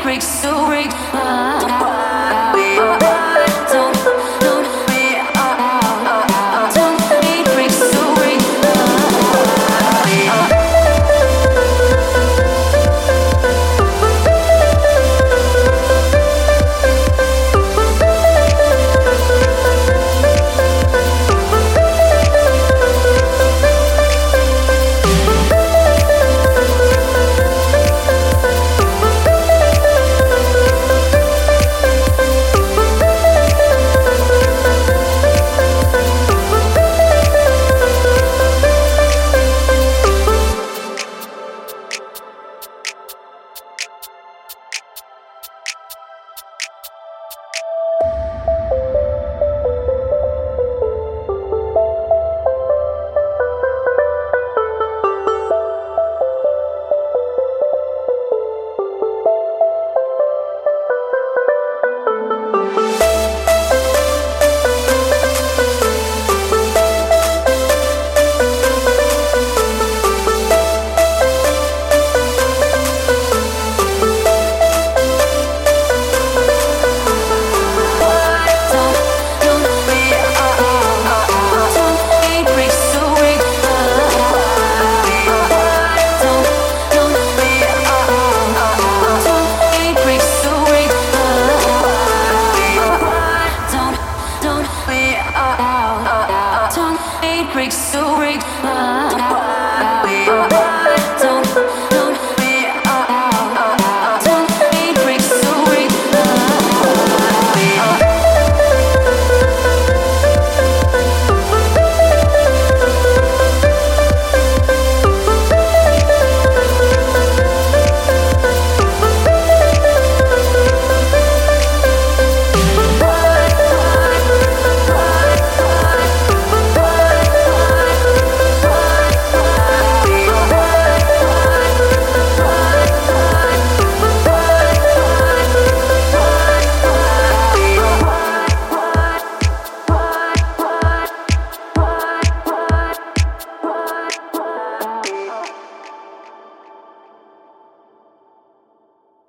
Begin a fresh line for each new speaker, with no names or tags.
breaks so breaks. Ah. so break.